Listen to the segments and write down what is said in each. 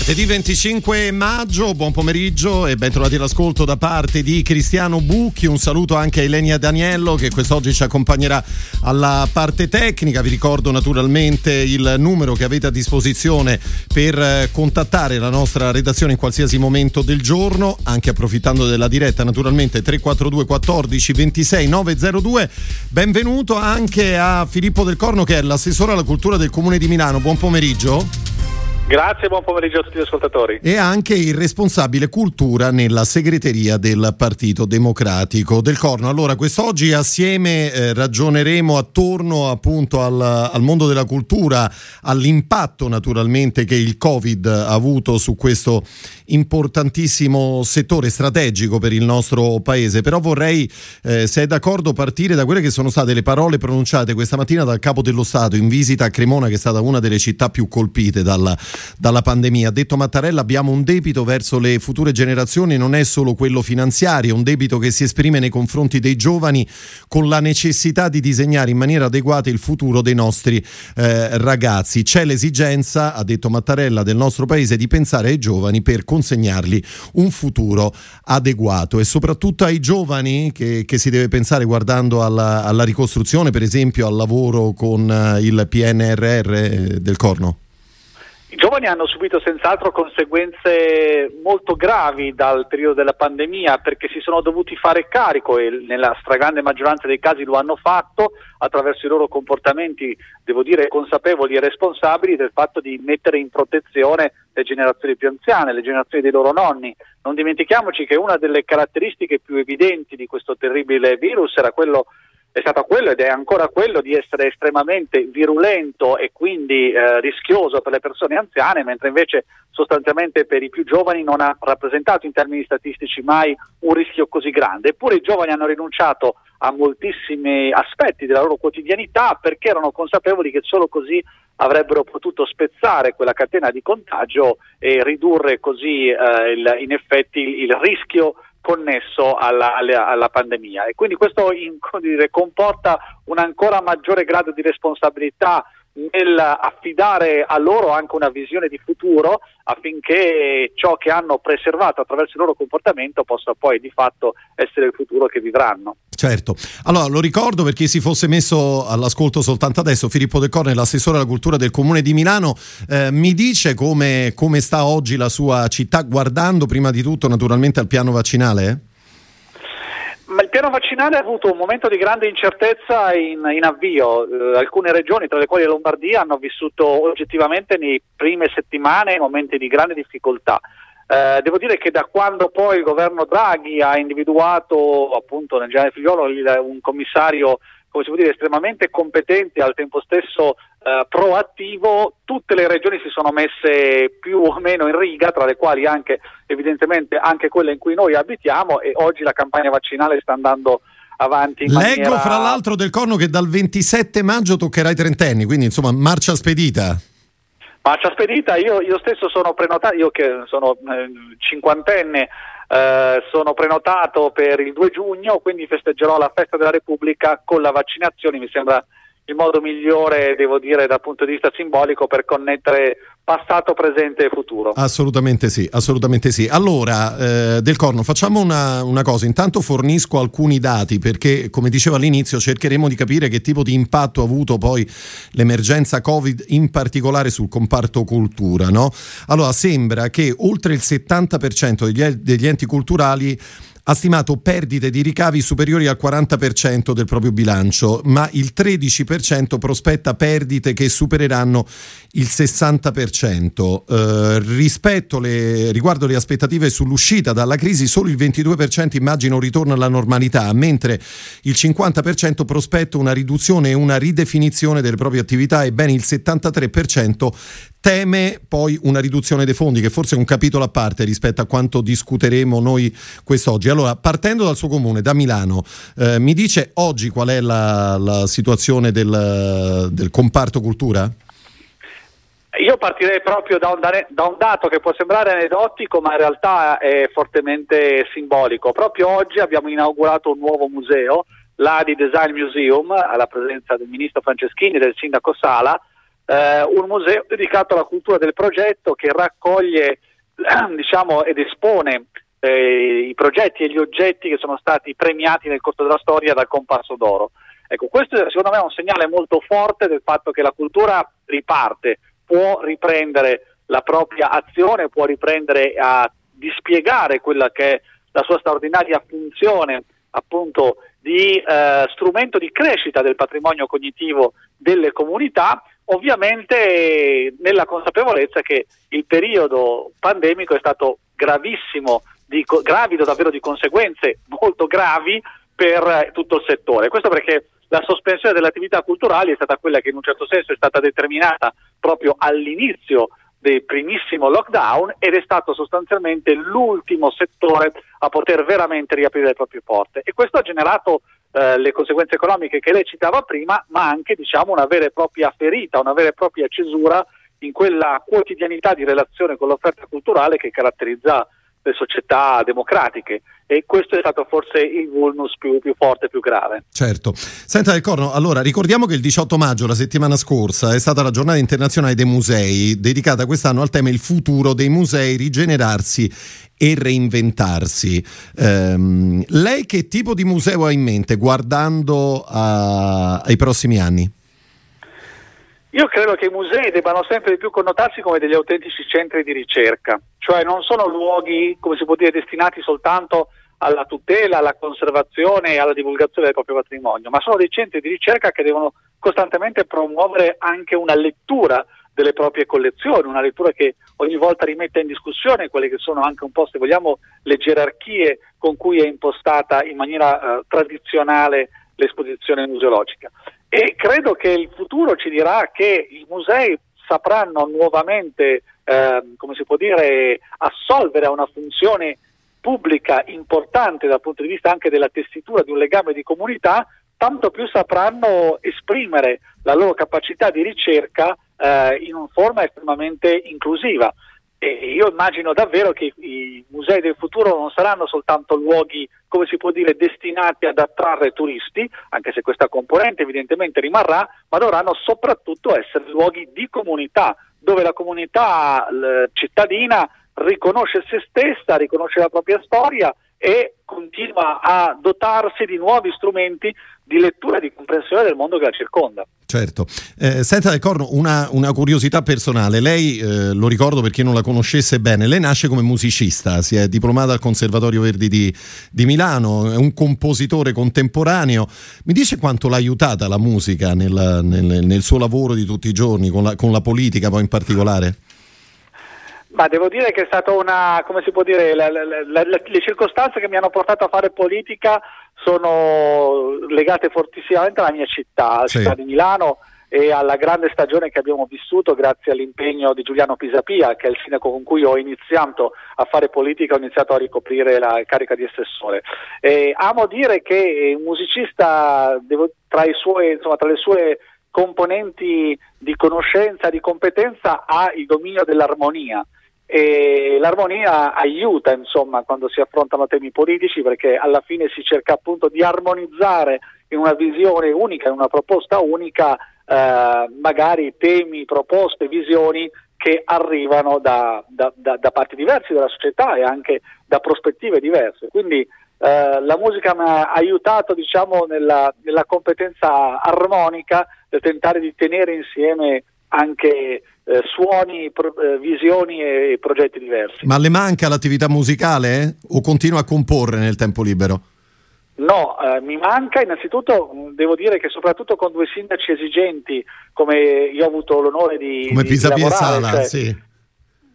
Martedì 25 maggio, buon pomeriggio e bentrovati all'ascolto da parte di Cristiano Bucchi. Un saluto anche a Elenia Daniello che quest'oggi ci accompagnerà alla parte tecnica. Vi ricordo naturalmente il numero che avete a disposizione per eh, contattare la nostra redazione in qualsiasi momento del giorno, anche approfittando della diretta naturalmente 342 14 26 902. Benvenuto anche a Filippo Del Corno che è l'assessore alla cultura del Comune di Milano. Buon pomeriggio. Grazie, buon pomeriggio a tutti gli ascoltatori. E anche il responsabile cultura nella segreteria del Partito Democratico del Corno. Allora, quest'oggi assieme eh, ragioneremo attorno appunto al, al, mondo della cultura, all'impatto naturalmente che il Covid ha avuto su questo importantissimo settore strategico per il nostro paese. Però vorrei, eh, se è d'accordo, partire da quelle che sono state le parole pronunciate questa mattina dal Capo dello Stato in visita a Cremona, che è stata una delle città più colpite dalla dalla pandemia. Ha detto Mattarella abbiamo un debito verso le future generazioni, non è solo quello finanziario, è un debito che si esprime nei confronti dei giovani con la necessità di disegnare in maniera adeguata il futuro dei nostri eh, ragazzi. C'è l'esigenza, ha detto Mattarella, del nostro paese di pensare ai giovani per consegnargli un futuro adeguato e soprattutto ai giovani che, che si deve pensare guardando alla, alla, ricostruzione, per esempio al lavoro con eh, il PNRR eh, del Corno. Giovani hanno subito senz'altro conseguenze molto gravi dal periodo della pandemia perché si sono dovuti fare carico e nella stragrande maggioranza dei casi lo hanno fatto attraverso i loro comportamenti, devo dire, consapevoli e responsabili del fatto di mettere in protezione le generazioni più anziane, le generazioni dei loro nonni. Non dimentichiamoci che una delle caratteristiche più evidenti di questo terribile virus era quello è stato quello ed è ancora quello di essere estremamente virulento e quindi eh, rischioso per le persone anziane, mentre invece sostanzialmente per i più giovani non ha rappresentato in termini statistici mai un rischio così grande. Eppure i giovani hanno rinunciato a moltissimi aspetti della loro quotidianità perché erano consapevoli che solo così avrebbero potuto spezzare quella catena di contagio e ridurre così eh, il, in effetti il, il rischio connesso alla, alla, alla, pandemia. E quindi questo in, dire, comporta un ancora maggiore grado di responsabilità nel affidare a loro anche una visione di futuro affinché ciò che hanno preservato attraverso il loro comportamento possa poi di fatto essere il futuro che vivranno. Certo, allora lo ricordo per chi si fosse messo all'ascolto soltanto adesso, Filippo De Corne, l'assessore alla cultura del Comune di Milano, eh, mi dice come, come sta oggi la sua città guardando prima di tutto naturalmente al piano vaccinale? Ma il piano vaccinale ha avuto un momento di grande incertezza in, in avvio. Eh, alcune regioni, tra le quali Lombardia, hanno vissuto oggettivamente nei prime settimane momenti di grande difficoltà. Eh, devo dire che da quando poi il governo Draghi ha individuato appunto nel generale Figliolo un commissario come si può dire, estremamente competente e al tempo stesso eh, proattivo, tutte le regioni si sono messe più o meno in riga, tra le quali anche evidentemente anche quelle in cui noi abitiamo e oggi la campagna vaccinale sta andando avanti. Leggo maniera... fra l'altro del corno che dal 27 maggio toccherà i trentenni, quindi insomma marcia spedita. Marcia spedita, io, io stesso sono prenotato, io che sono eh, cinquantenne, eh, sono prenotato per il 2 giugno, quindi festeggerò la festa della Repubblica con la vaccinazione, mi sembra il modo migliore, devo dire, dal punto di vista simbolico per connettere passato, presente e futuro. Assolutamente sì, assolutamente sì. Allora, eh, Del Corno, facciamo una, una, cosa. Intanto fornisco alcuni dati perché, come dicevo all'inizio, cercheremo di capire che tipo di impatto ha avuto poi l'emergenza Covid, in particolare sul comparto cultura. No? Allora, sembra che oltre il 70% degli, degli enti culturali ha stimato perdite di ricavi superiori al 40% del proprio bilancio, ma il 13% prospetta perdite che supereranno il 60%. Eh, le, riguardo le aspettative sull'uscita dalla crisi, solo il 22% immagina un ritorno alla normalità, mentre il 50% prospetta una riduzione e una ridefinizione delle proprie attività e ben il 73% teme poi una riduzione dei fondi, che forse è un capitolo a parte rispetto a quanto discuteremo noi quest'oggi. Allora, partendo dal suo comune, da Milano, eh, mi dice oggi qual è la, la situazione del, del comparto cultura? Io partirei proprio da un, da un, dato che può sembrare aneddotico, ma in realtà è fortemente simbolico. Proprio oggi abbiamo inaugurato un nuovo museo, l'Adi Design Museum, alla presenza del ministro Franceschini e del sindaco Sala, eh, un museo dedicato alla cultura del progetto che raccoglie diciamo, ed espone eh, i progetti e gli oggetti che sono stati premiati nel corso della storia dal Compasso d'Oro. Ecco, questo secondo me è un segnale molto forte del fatto che la cultura riparte, può riprendere la propria azione, può riprendere a dispiegare quella che è la sua straordinaria funzione appunto di eh, strumento di crescita del patrimonio cognitivo delle comunità, ovviamente nella consapevolezza che il periodo pandemico è stato gravissimo di, gravido davvero di conseguenze molto gravi per eh, tutto il settore. Questo perché la sospensione delle attività culturali è stata quella che in un certo senso è stata determinata proprio all'inizio del primissimo lockdown ed è stato sostanzialmente l'ultimo settore a poter veramente riaprire le proprie porte e questo ha generato eh, le conseguenze economiche che lei citava prima, ma anche diciamo, una vera e propria ferita, una vera e propria cesura in quella quotidianità di relazione con l'offerta culturale che caratterizza le società democratiche e questo è stato forse il vulnus più, più forte, più grave. Certo. Senta Del Corno, allora ricordiamo che il 18 maggio, la settimana scorsa, è stata la giornata internazionale dei musei, dedicata quest'anno al tema il futuro dei musei, rigenerarsi e reinventarsi. Ehm, lei che tipo di museo ha in mente guardando a, ai prossimi anni? Io credo che i musei debbano sempre di più connotarsi come degli autentici centri di ricerca, cioè non sono luoghi, come si può dire, destinati soltanto alla tutela, alla conservazione e alla divulgazione del proprio patrimonio, ma sono dei centri di ricerca che devono costantemente promuovere anche una lettura delle proprie collezioni, una lettura che ogni volta rimette in discussione quelle che sono anche un po', se vogliamo, le gerarchie con cui è impostata in maniera eh, tradizionale l'esposizione museologica. E credo che il futuro ci dirà che i musei sapranno nuovamente, eh, come si può dire, assolvere a una funzione pubblica importante dal punto di vista anche della tessitura di un legame di comunità, tanto più sapranno esprimere la loro capacità di ricerca eh, in una forma estremamente inclusiva. E io immagino davvero che i musei del futuro non saranno soltanto luoghi, come si può dire, destinati ad attrarre turisti, anche se questa componente evidentemente rimarrà, ma dovranno soprattutto essere luoghi di comunità, dove la comunità cittadina riconosce se stessa, riconosce la propria storia e continua a dotarsi di nuovi strumenti di lettura e di comprensione del mondo che la circonda. Certo. Eh, senta Del Corno, una, una, curiosità personale. Lei, eh, lo ricordo per chi non la conoscesse bene, lei nasce come musicista, si è diplomata al Conservatorio Verdi di, di Milano, è un compositore contemporaneo. Mi dice quanto l'ha aiutata la musica nel, nel, nel suo lavoro di tutti i giorni, con la, con la politica poi in particolare? Ma devo dire che è stata una, come si può dire, la, la, la, le circostanze che mi hanno portato a fare politica sono legate fortissimamente alla mia città, alla sì. città di Milano e alla grande stagione che abbiamo vissuto grazie all'impegno di Giuliano Pisapia, che è il sindaco con cui ho iniziato a fare politica, ho iniziato a ricoprire la carica di assessore. E amo dire che un musicista, devo, tra, suoi, insomma, tra le sue componenti di conoscenza, di competenza, ha il dominio dell'armonia e l'armonia aiuta insomma quando si affrontano temi politici perché alla fine si cerca appunto di armonizzare in una visione unica, in una proposta unica eh, magari temi, proposte, visioni che arrivano da, da, da, da, parti diverse della società e anche da prospettive diverse. Quindi eh, la musica mi ha aiutato diciamo, nella, nella competenza armonica del tentare di tenere insieme anche eh, suoni, pro, eh, visioni e progetti diversi. Ma le manca l'attività musicale eh? o continua a comporre nel tempo libero? No, eh, mi manca innanzitutto, mm, devo dire che soprattutto con due sindaci esigenti come io ho avuto l'onore di, come di, Pisapia di lavorare, e Sala, cioè, sì.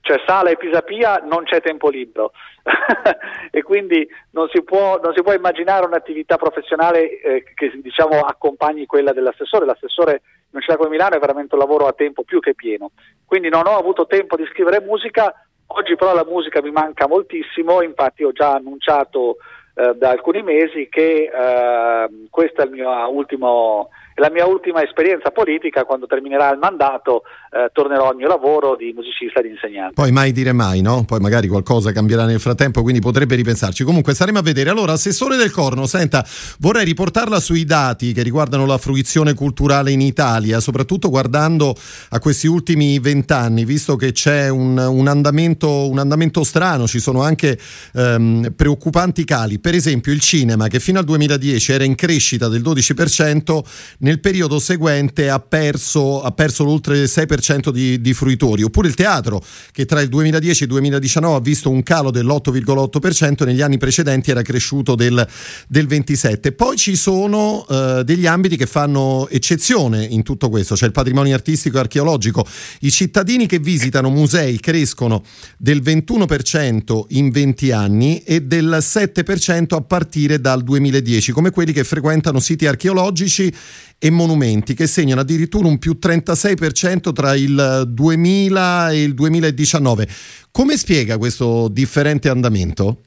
cioè Sala e Pisapia non c'è tempo libero e quindi non si, può, non si, può, immaginare un'attività professionale eh, che diciamo accompagni quella dell'assessore, l'assessore città come Milano è veramente un lavoro a tempo più che pieno, quindi non ho avuto tempo di scrivere musica, oggi però la musica mi manca moltissimo, infatti ho già annunciato eh, da alcuni mesi che eh, questo è il mio ultimo la mia ultima esperienza politica, quando terminerà il mandato, eh, tornerò al mio lavoro di musicista e di insegnante. Poi mai dire mai, no? Poi magari qualcosa cambierà nel frattempo, quindi potrebbe ripensarci. Comunque staremo a vedere. Allora, Assessore del Corno, senta, vorrei riportarla sui dati che riguardano la fruizione culturale in Italia, soprattutto guardando a questi ultimi vent'anni, visto che c'è un, un, andamento, un, andamento, strano, ci sono anche ehm, preoccupanti cali. Per esempio il cinema, che fino al 2010 era in crescita del 12%, nel periodo seguente ha perso, ha perso l'oltre 6% di, di, fruitori, oppure il teatro che tra il 2010 e il 2019 ha visto un calo dell'8,8%, negli anni precedenti era cresciuto del, del 27%. Poi ci sono eh, degli ambiti che fanno eccezione in tutto questo, cioè il patrimonio artistico e archeologico. I cittadini che visitano musei crescono del 21% in 20 anni e del 7% a partire dal 2010, come quelli che frequentano siti archeologici e monumenti che segnano addirittura un più 36% tra il 2000 e il 2019. Come spiega questo differente andamento?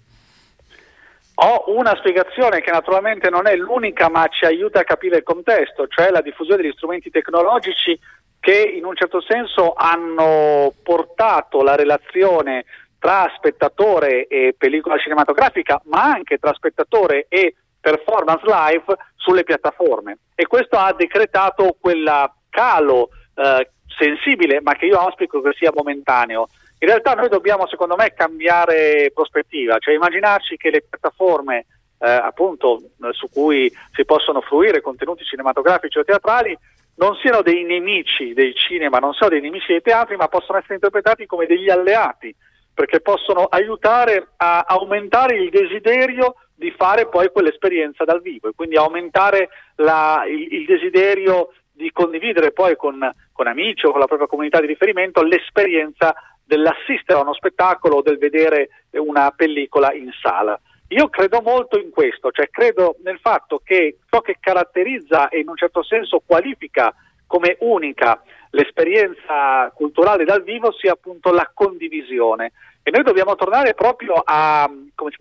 Ho una spiegazione che naturalmente non è l'unica ma ci aiuta a capire il contesto, cioè la diffusione degli strumenti tecnologici che in un certo senso hanno portato la relazione tra spettatore e pellicola cinematografica, ma anche tra spettatore e performance live sulle piattaforme. E questo ha decretato quel calo eh, sensibile ma che io auspico che sia momentaneo. In realtà noi dobbiamo secondo me cambiare prospettiva, cioè immaginarci che le piattaforme eh, appunto su cui si possono fruire contenuti cinematografici o teatrali non siano dei nemici del cinema, non siano dei nemici dei teatri, ma possono essere interpretati come degli alleati, perché possono aiutare a aumentare il desiderio di fare poi quell'esperienza dal vivo e quindi aumentare la, il, il, desiderio di condividere poi con, con, amici o con la propria comunità di riferimento l'esperienza dell'assistere a uno spettacolo o del vedere una pellicola in sala. Io credo molto in questo, cioè credo nel fatto che ciò che caratterizza e in un certo senso qualifica come unica l'esperienza culturale dal vivo sia appunto la condivisione. E noi dobbiamo tornare proprio a,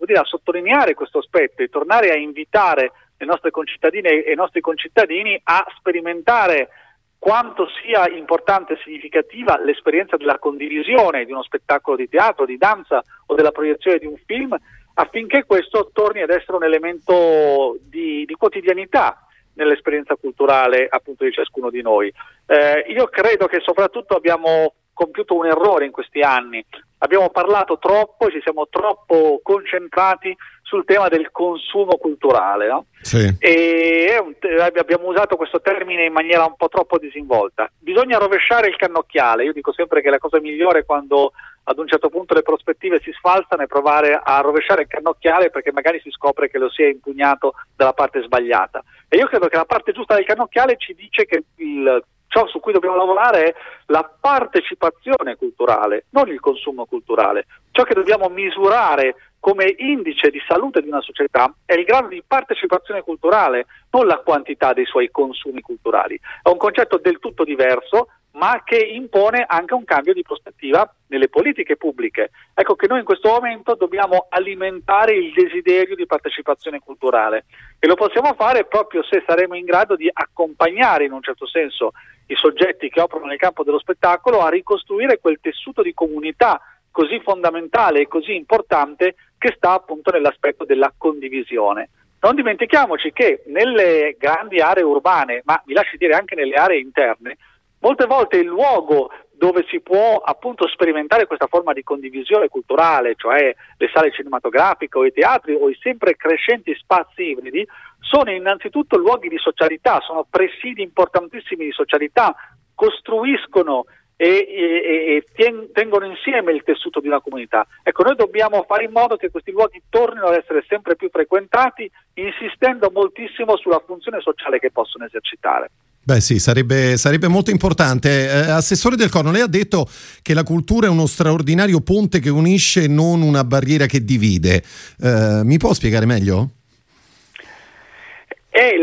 dire, a sottolineare questo aspetto e tornare a invitare le nostre concittadine e i nostri concittadini a sperimentare quanto sia importante e significativa l'esperienza della condivisione di uno spettacolo di teatro, di danza o della proiezione di un film, affinché questo torni ad essere un elemento di, di quotidianità nell'esperienza culturale appunto di ciascuno di noi. Eh, io credo che soprattutto abbiamo compiuto un errore in questi anni. Abbiamo parlato troppo e ci siamo troppo concentrati sul tema del consumo culturale no? sì. e abbiamo usato questo termine in maniera un po' troppo disinvolta. Bisogna rovesciare il cannocchiale, io dico sempre che la cosa migliore è quando ad un certo punto le prospettive si sfalsano e provare a rovesciare il cannocchiale perché magari si scopre che lo si è impugnato dalla parte sbagliata. E io credo che la parte giusta del cannocchiale ci dice che il ciò su cui dobbiamo lavorare è la partecipazione culturale, non il consumo culturale. Ciò che dobbiamo misurare come indice di salute di una società è il grado di partecipazione culturale, non la quantità dei suoi consumi culturali. È un concetto del tutto diverso, ma che impone anche un cambio di prospettiva nelle politiche pubbliche. Ecco che noi in questo momento dobbiamo alimentare il desiderio di partecipazione culturale e lo possiamo fare proprio se saremo in grado di accompagnare in un certo senso i soggetti che operano nel campo dello spettacolo a ricostruire quel tessuto di comunità così fondamentale e così importante che sta appunto nell'aspetto della condivisione. Non dimentichiamoci che nelle grandi aree urbane, ma vi lasci dire anche nelle aree interne, molte volte il luogo dove si può appunto sperimentare questa forma di condivisione culturale, cioè le sale cinematografiche o i teatri o i sempre crescenti spazi ibridi, sono innanzitutto luoghi di socialità, sono presidi importantissimi di socialità, costruiscono e, e, e, tengono insieme il tessuto di una comunità. Ecco, noi dobbiamo fare in modo che questi luoghi tornino ad essere sempre più frequentati, insistendo moltissimo sulla funzione sociale che possono esercitare. Beh sì, sarebbe, sarebbe molto importante. Eh, Assessore del Corno, lei ha detto che la cultura è uno straordinario ponte che unisce non una barriera che divide. Eh, mi può spiegare meglio?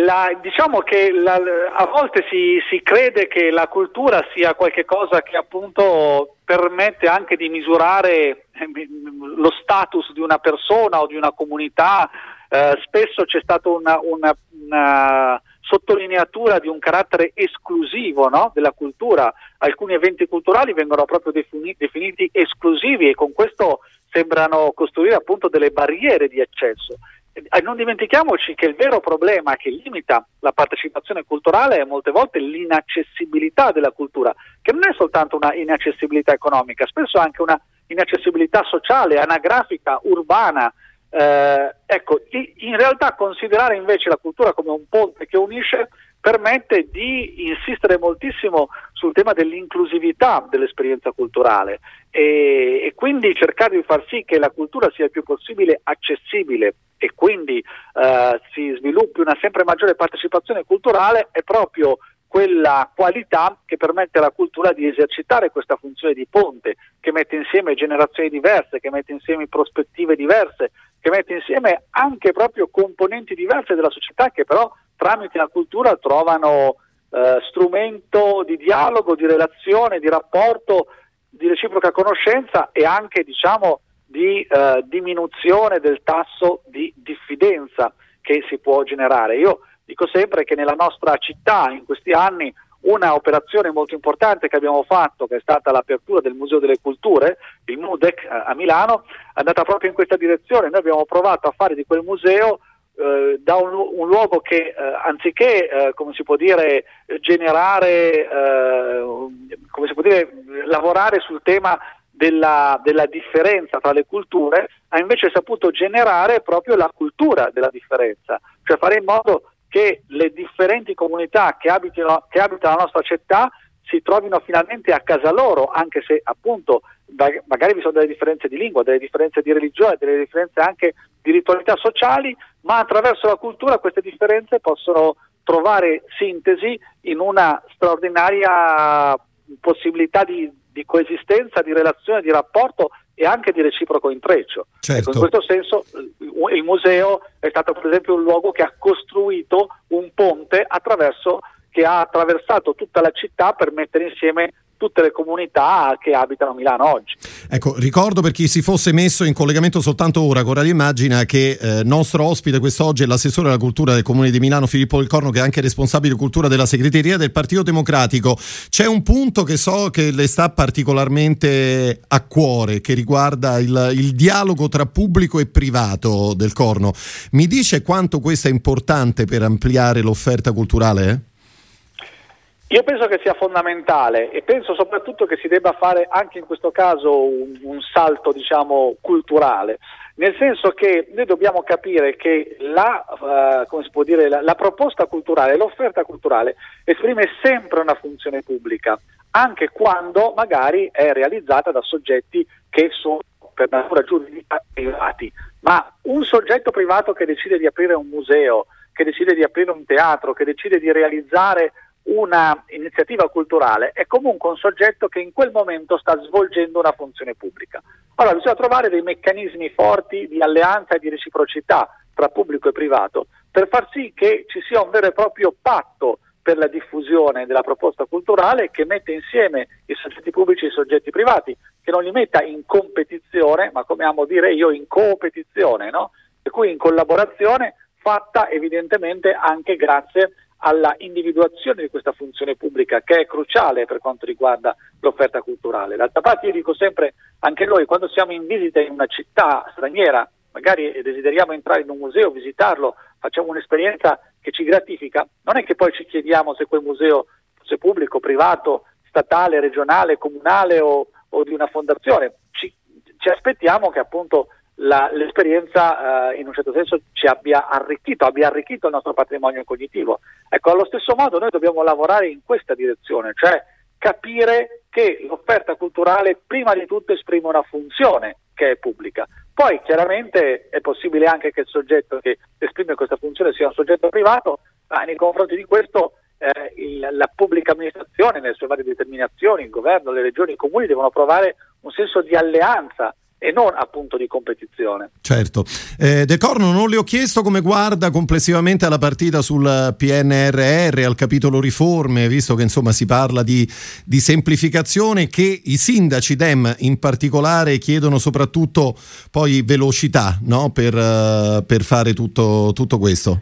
La, diciamo che la, a volte si, si, crede che la cultura sia qualcosa che appunto permette anche di misurare eh, lo status di una persona o di una comunità. Eh, spesso c'è stata una, una, una sottolineatura di un carattere esclusivo no? della cultura. Alcuni eventi culturali vengono proprio defini- definiti esclusivi e con questo sembrano costruire appunto delle barriere di accesso. E non dimentichiamoci che il vero problema che limita la partecipazione culturale è molte volte l'inaccessibilità della cultura, che non è soltanto una inaccessibilità economica, spesso anche una inaccessibilità sociale, anagrafica, urbana. Eh, ecco, in realtà considerare invece la cultura come un ponte che unisce permette di insistere moltissimo sul tema dell'inclusività dell'esperienza culturale e, e, quindi cercare di far sì che la cultura sia il più possibile accessibile e quindi eh, si sviluppi una sempre maggiore partecipazione culturale è proprio quella qualità che permette alla cultura di esercitare questa funzione di ponte, che mette insieme generazioni diverse, che mette insieme prospettive diverse, che mette insieme anche proprio componenti diverse della società che però tramite la cultura trovano eh, strumento di dialogo, di relazione, di rapporto, di reciproca conoscenza e anche diciamo di eh, diminuzione del tasso di diffidenza che si può generare. Io dico sempre che nella nostra città in questi anni una operazione molto importante che abbiamo fatto, che è stata l'apertura del Museo delle Culture, il MUDEC eh, a Milano, è andata proprio in questa direzione. Noi abbiamo provato a fare di quel museo eh, da un, un, luogo che eh, anziché, eh, come si può dire, generare, eh, come si può dire, lavorare sul tema della, della, differenza tra le culture, ha invece saputo generare proprio la cultura della differenza, cioè fare in modo che le differenti comunità che abitano, che abitano la nostra città si trovino finalmente a casa loro, anche se appunto magari vi sono delle differenze di lingua, delle differenze di religione, delle differenze anche di ritualità sociali, ma attraverso la cultura queste differenze possono trovare sintesi in una straordinaria possibilità di, di coesistenza, di relazione, di rapporto e anche di reciproco intreccio. Certo. Ecco, in questo senso il museo è stato per esempio un luogo che ha costruito un ponte attraverso che ha attraversato tutta la città per mettere insieme tutte le comunità che abitano Milano oggi. Ecco, ricordo per chi si fosse messo in collegamento soltanto ora con Radio Immagina che eh, nostro ospite quest'oggi è l'assessore alla cultura del Comune di Milano Filippo Del Corno che è anche responsabile cultura della segreteria del Partito Democratico. C'è un punto che so che le sta particolarmente a cuore che riguarda il, il dialogo tra pubblico e privato del Corno. Mi dice quanto questo è importante per ampliare l'offerta culturale? Io penso che sia fondamentale e penso soprattutto che si debba fare anche in questo caso un, un salto diciamo, culturale, nel senso che noi dobbiamo capire che la, uh, dire, la, la proposta culturale, l'offerta culturale esprime sempre una funzione pubblica, anche quando magari è realizzata da soggetti che sono per natura giuridica privati, ma un soggetto privato che decide di aprire un museo, che decide di aprire un teatro, che decide di realizzare una iniziativa culturale è comunque un soggetto che in quel momento sta svolgendo una funzione pubblica. Allora bisogna trovare dei meccanismi forti di alleanza e di reciprocità tra pubblico e privato per far sì che ci sia un vero e proprio patto per la diffusione della proposta culturale che mette insieme i soggetti pubblici e i soggetti privati, che non li metta in competizione, ma come amo dire io in competizione, no? per cui in collaborazione fatta evidentemente anche grazie alla individuazione di questa funzione pubblica che è cruciale per quanto riguarda l'offerta culturale. D'altra parte io dico sempre, anche noi quando siamo in visita in una città straniera, magari desideriamo entrare in un museo, visitarlo, facciamo un'esperienza che ci gratifica, non è che poi ci chiediamo se quel museo fosse pubblico, privato, statale, regionale, comunale o, o di una fondazione, ci, ci aspettiamo che appunto la, l'esperienza eh, in un certo senso ci abbia arricchito, abbia arricchito il nostro patrimonio cognitivo. Ecco, allo stesso modo noi dobbiamo lavorare in questa direzione, cioè capire che l'offerta culturale prima di tutto esprime una funzione che è pubblica. Poi chiaramente è possibile anche che il soggetto che esprime questa funzione sia un soggetto privato, ma nei confronti di questo eh, il, la pubblica amministrazione, nelle sue varie determinazioni, il governo, le regioni, i comuni devono provare un senso di alleanza e non appunto di competizione. Certo. Eh, De Corno, non le ho chiesto come guarda complessivamente alla partita sul PNRR, al capitolo riforme, visto che insomma si parla di, di semplificazione che i sindaci Dem in particolare chiedono soprattutto poi velocità no? per, uh, per, fare tutto, tutto questo.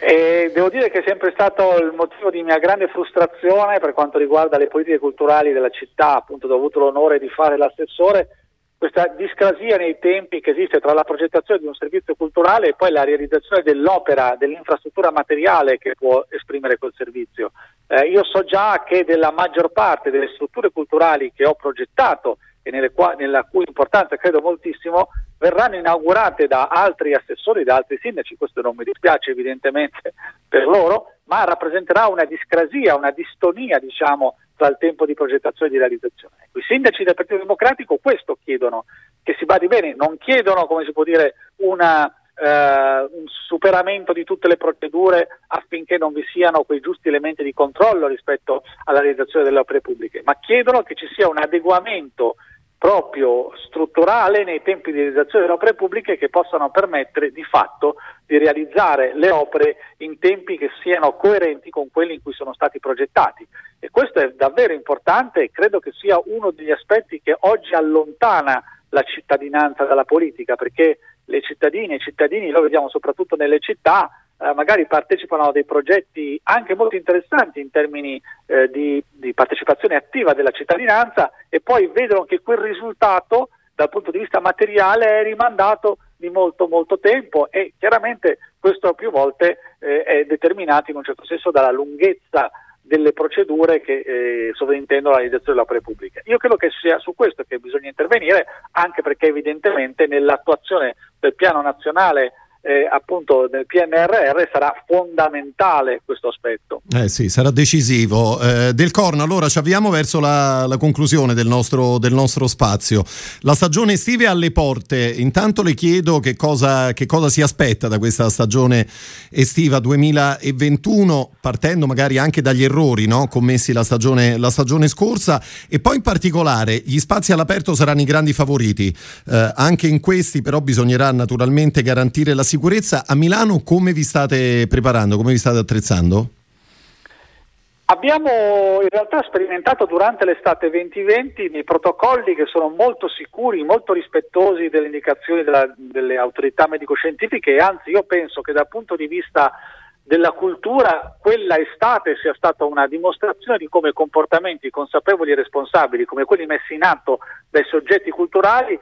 E devo dire che è sempre stato il motivo di mia grande frustrazione per quanto riguarda le politiche culturali della città, appunto ho avuto l'onore di fare l'assessore, questa discrasia nei tempi che esiste tra la progettazione di un servizio culturale e poi la realizzazione dell'opera, dell'infrastruttura materiale che può esprimere quel servizio. Eh, io so già che della maggior parte delle strutture culturali che ho progettato e qua- nella cui importanza credo moltissimo, verranno inaugurate da altri assessori, da altri sindaci, questo non mi dispiace evidentemente per loro, ma rappresenterà una discrasia, una distonia diciamo, tra il tempo di progettazione e di realizzazione. Ecco, I sindaci del Partito Democratico questo chiedono, che si badi bene, non chiedono, come si può dire, una, eh, un superamento di tutte le procedure affinché non vi siano quei giusti elementi di controllo rispetto alla realizzazione delle opere pubbliche, ma chiedono che ci sia un adeguamento proprio strutturale nei tempi di realizzazione delle opere pubbliche che possano permettere di fatto di realizzare le opere in tempi che siano coerenti con quelli in cui sono stati progettati. E questo è davvero importante e credo che sia uno degli aspetti che oggi allontana la cittadinanza dalla politica, perché le cittadine e i cittadini, lo vediamo soprattutto nelle città, eh, magari partecipano a dei progetti anche molto interessanti in termini eh, di, di, partecipazione attiva della cittadinanza e poi vedono che quel risultato dal punto di vista materiale è rimandato di molto molto tempo e chiaramente questo più volte eh, è determinato in un certo senso dalla lunghezza delle procedure che eh, sovrintendono alla realizzazione delle opere pubbliche. Io credo che sia su questo che bisogna intervenire, anche perché evidentemente nell'attuazione del piano nazionale eh, appunto nel PNRR sarà fondamentale questo aspetto. Eh sì, sarà decisivo. Eh, del Corno, allora ci avviamo verso la, la conclusione del nostro, del nostro, spazio. La stagione estiva è alle porte, intanto le chiedo che cosa, che cosa si aspetta da questa stagione estiva 2021, partendo magari anche dagli errori no? commessi la stagione, la stagione, scorsa e poi in particolare gli spazi all'aperto saranno i grandi favoriti. Eh, anche in questi però bisognerà naturalmente garantire la sicurezza a Milano come vi state preparando, come vi state attrezzando? Abbiamo in realtà sperimentato durante l'estate 2020 dei protocolli che sono molto sicuri, molto rispettosi delle indicazioni della, delle autorità medico-scientifiche e anzi io penso che dal punto di vista della cultura quella estate sia stata una dimostrazione di come comportamenti consapevoli e responsabili come quelli messi in atto dai soggetti culturali eh,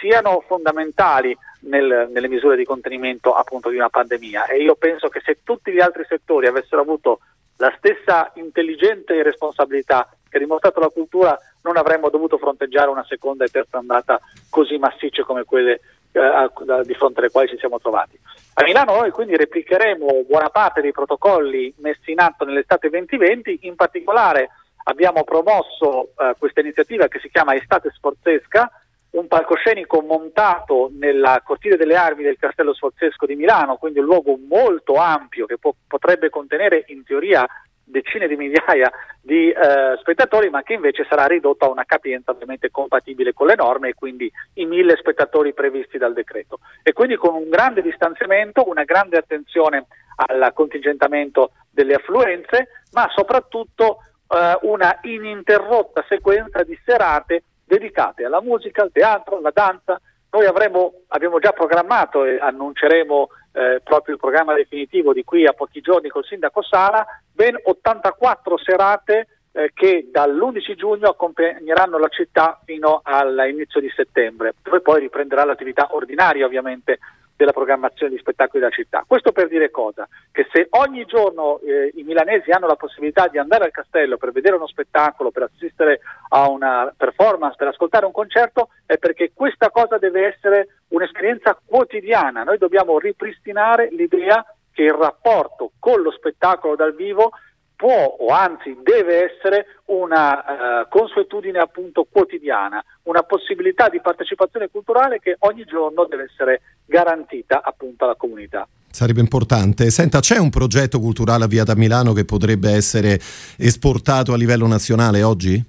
siano fondamentali nel, nelle misure di contenimento appunto di una pandemia e io penso che se tutti gli altri settori avessero avuto la stessa intelligente responsabilità che ha dimostrato la cultura non avremmo dovuto fronteggiare una seconda e terza andata così massicce come quelle eh, di fronte alle quali ci siamo trovati. A Milano noi quindi replicheremo buona parte dei protocolli messi in atto nell'estate 2020, in particolare abbiamo promosso eh, questa iniziativa che si chiama Estate Sforzesca, un palcoscenico montato nella cortile delle armi del Castello Sforzesco di Milano, quindi un luogo molto ampio che po- potrebbe contenere in teoria decine di migliaia di eh, spettatori, ma che invece sarà ridotto a una capienza ovviamente compatibile con le norme e quindi i mille spettatori previsti dal decreto. E quindi con un grande distanziamento, una grande attenzione al contingentamento delle affluenze, ma soprattutto eh, una ininterrotta sequenza di serate dedicate alla musica, al teatro, alla danza. Noi avremo, abbiamo già programmato e annunceremo eh, proprio il programma definitivo di qui a pochi giorni col sindaco Sala, ben 84 serate eh, che dall'11 giugno accompagneranno la città fino all'inizio di settembre, dove poi riprenderà l'attività ordinaria ovviamente della programmazione di spettacoli della città. Questo per dire cosa? Che se ogni giorno eh, i milanesi hanno la possibilità di andare al castello per vedere uno spettacolo, per assistere a una performance, per ascoltare un concerto, è perché questa cosa deve essere un'esperienza quotidiana. Noi dobbiamo ripristinare l'idea che il rapporto con lo spettacolo dal vivo può o anzi deve essere una uh, consuetudine appunto quotidiana, una possibilità di partecipazione culturale che ogni giorno deve essere garantita appunto alla comunità. Sarebbe importante. Senta, c'è un progetto culturale avviato a Milano che potrebbe essere esportato a livello nazionale oggi?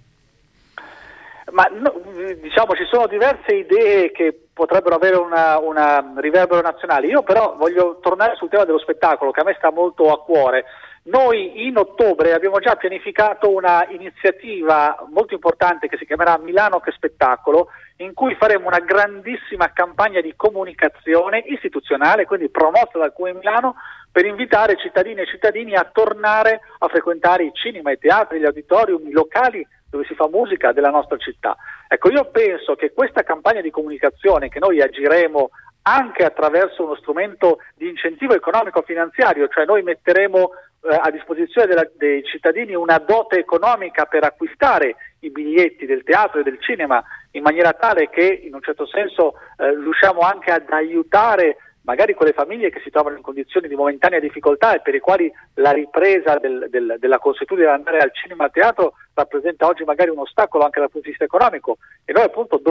Ma no, diciamo ci sono diverse idee che potrebbero avere una, una riverbero nazionale. Io però voglio tornare sul tema dello spettacolo che a me sta molto a cuore Noi in ottobre abbiamo già pianificato una iniziativa molto importante che si chiamerà Milano che spettacolo, in cui faremo una grandissima campagna di comunicazione istituzionale, quindi promossa dal Comune Milano, per invitare cittadini e cittadini a tornare a frequentare i cinema, i teatri, gli auditorium, i locali dove si fa musica della nostra città. Ecco, io penso che questa campagna di comunicazione che noi agiremo anche attraverso uno strumento di incentivo economico-finanziario, cioè noi metteremo eh, a disposizione della, dei cittadini una dote economica per acquistare i biglietti del teatro e del cinema in maniera tale che in un certo senso eh, riusciamo anche ad aiutare magari quelle famiglie che si trovano in condizioni di momentanea difficoltà e per i quali la ripresa del, del, della consuetudine di andare al cinema e al teatro rappresenta oggi magari un ostacolo anche dal punto di vista economico e noi appunto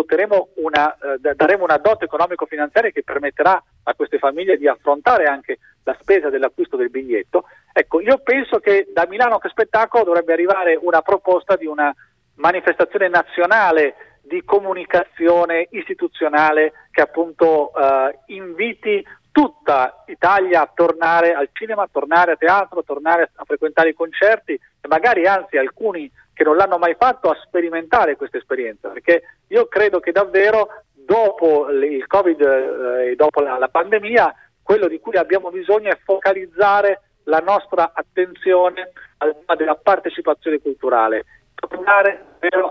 una, eh, daremo una dote economico-finanziaria che permetterà a queste famiglie di affrontare anche la spesa dell'acquisto del biglietto. Ecco, io penso che da Milano che spettacolo dovrebbe arrivare una proposta di una manifestazione nazionale di comunicazione istituzionale che appunto eh, inviti tutta Italia a tornare al cinema, a tornare a teatro, a tornare a frequentare i concerti e magari anzi alcuni che non l'hanno mai fatto a sperimentare questa esperienza, perché io credo che davvero dopo il Covid eh, e dopo la, la pandemia quello di cui abbiamo bisogno è focalizzare la nostra attenzione al tema della partecipazione culturale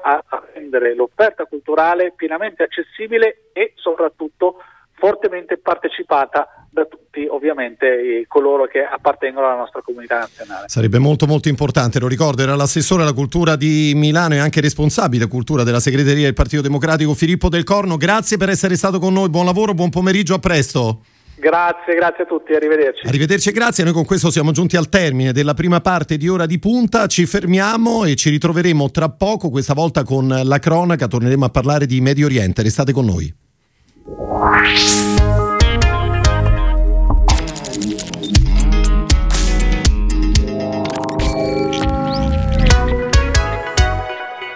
a, a rendere l'offerta culturale pienamente accessibile e soprattutto fortemente partecipata da tutti ovviamente coloro che appartengono alla nostra comunità nazionale. Sarebbe molto molto importante, lo ricordo, era l'assessore alla cultura di Milano e anche responsabile cultura della segreteria del Partito Democratico Filippo Del Corno. Grazie per essere stato con noi, buon lavoro, buon pomeriggio, a presto. Grazie, grazie a tutti, arrivederci. Arrivederci e grazie, noi con questo siamo giunti al termine della prima parte di Ora di Punta, ci fermiamo e ci ritroveremo tra poco, questa volta con la cronaca, torneremo a parlare di Medio Oriente, restate con noi.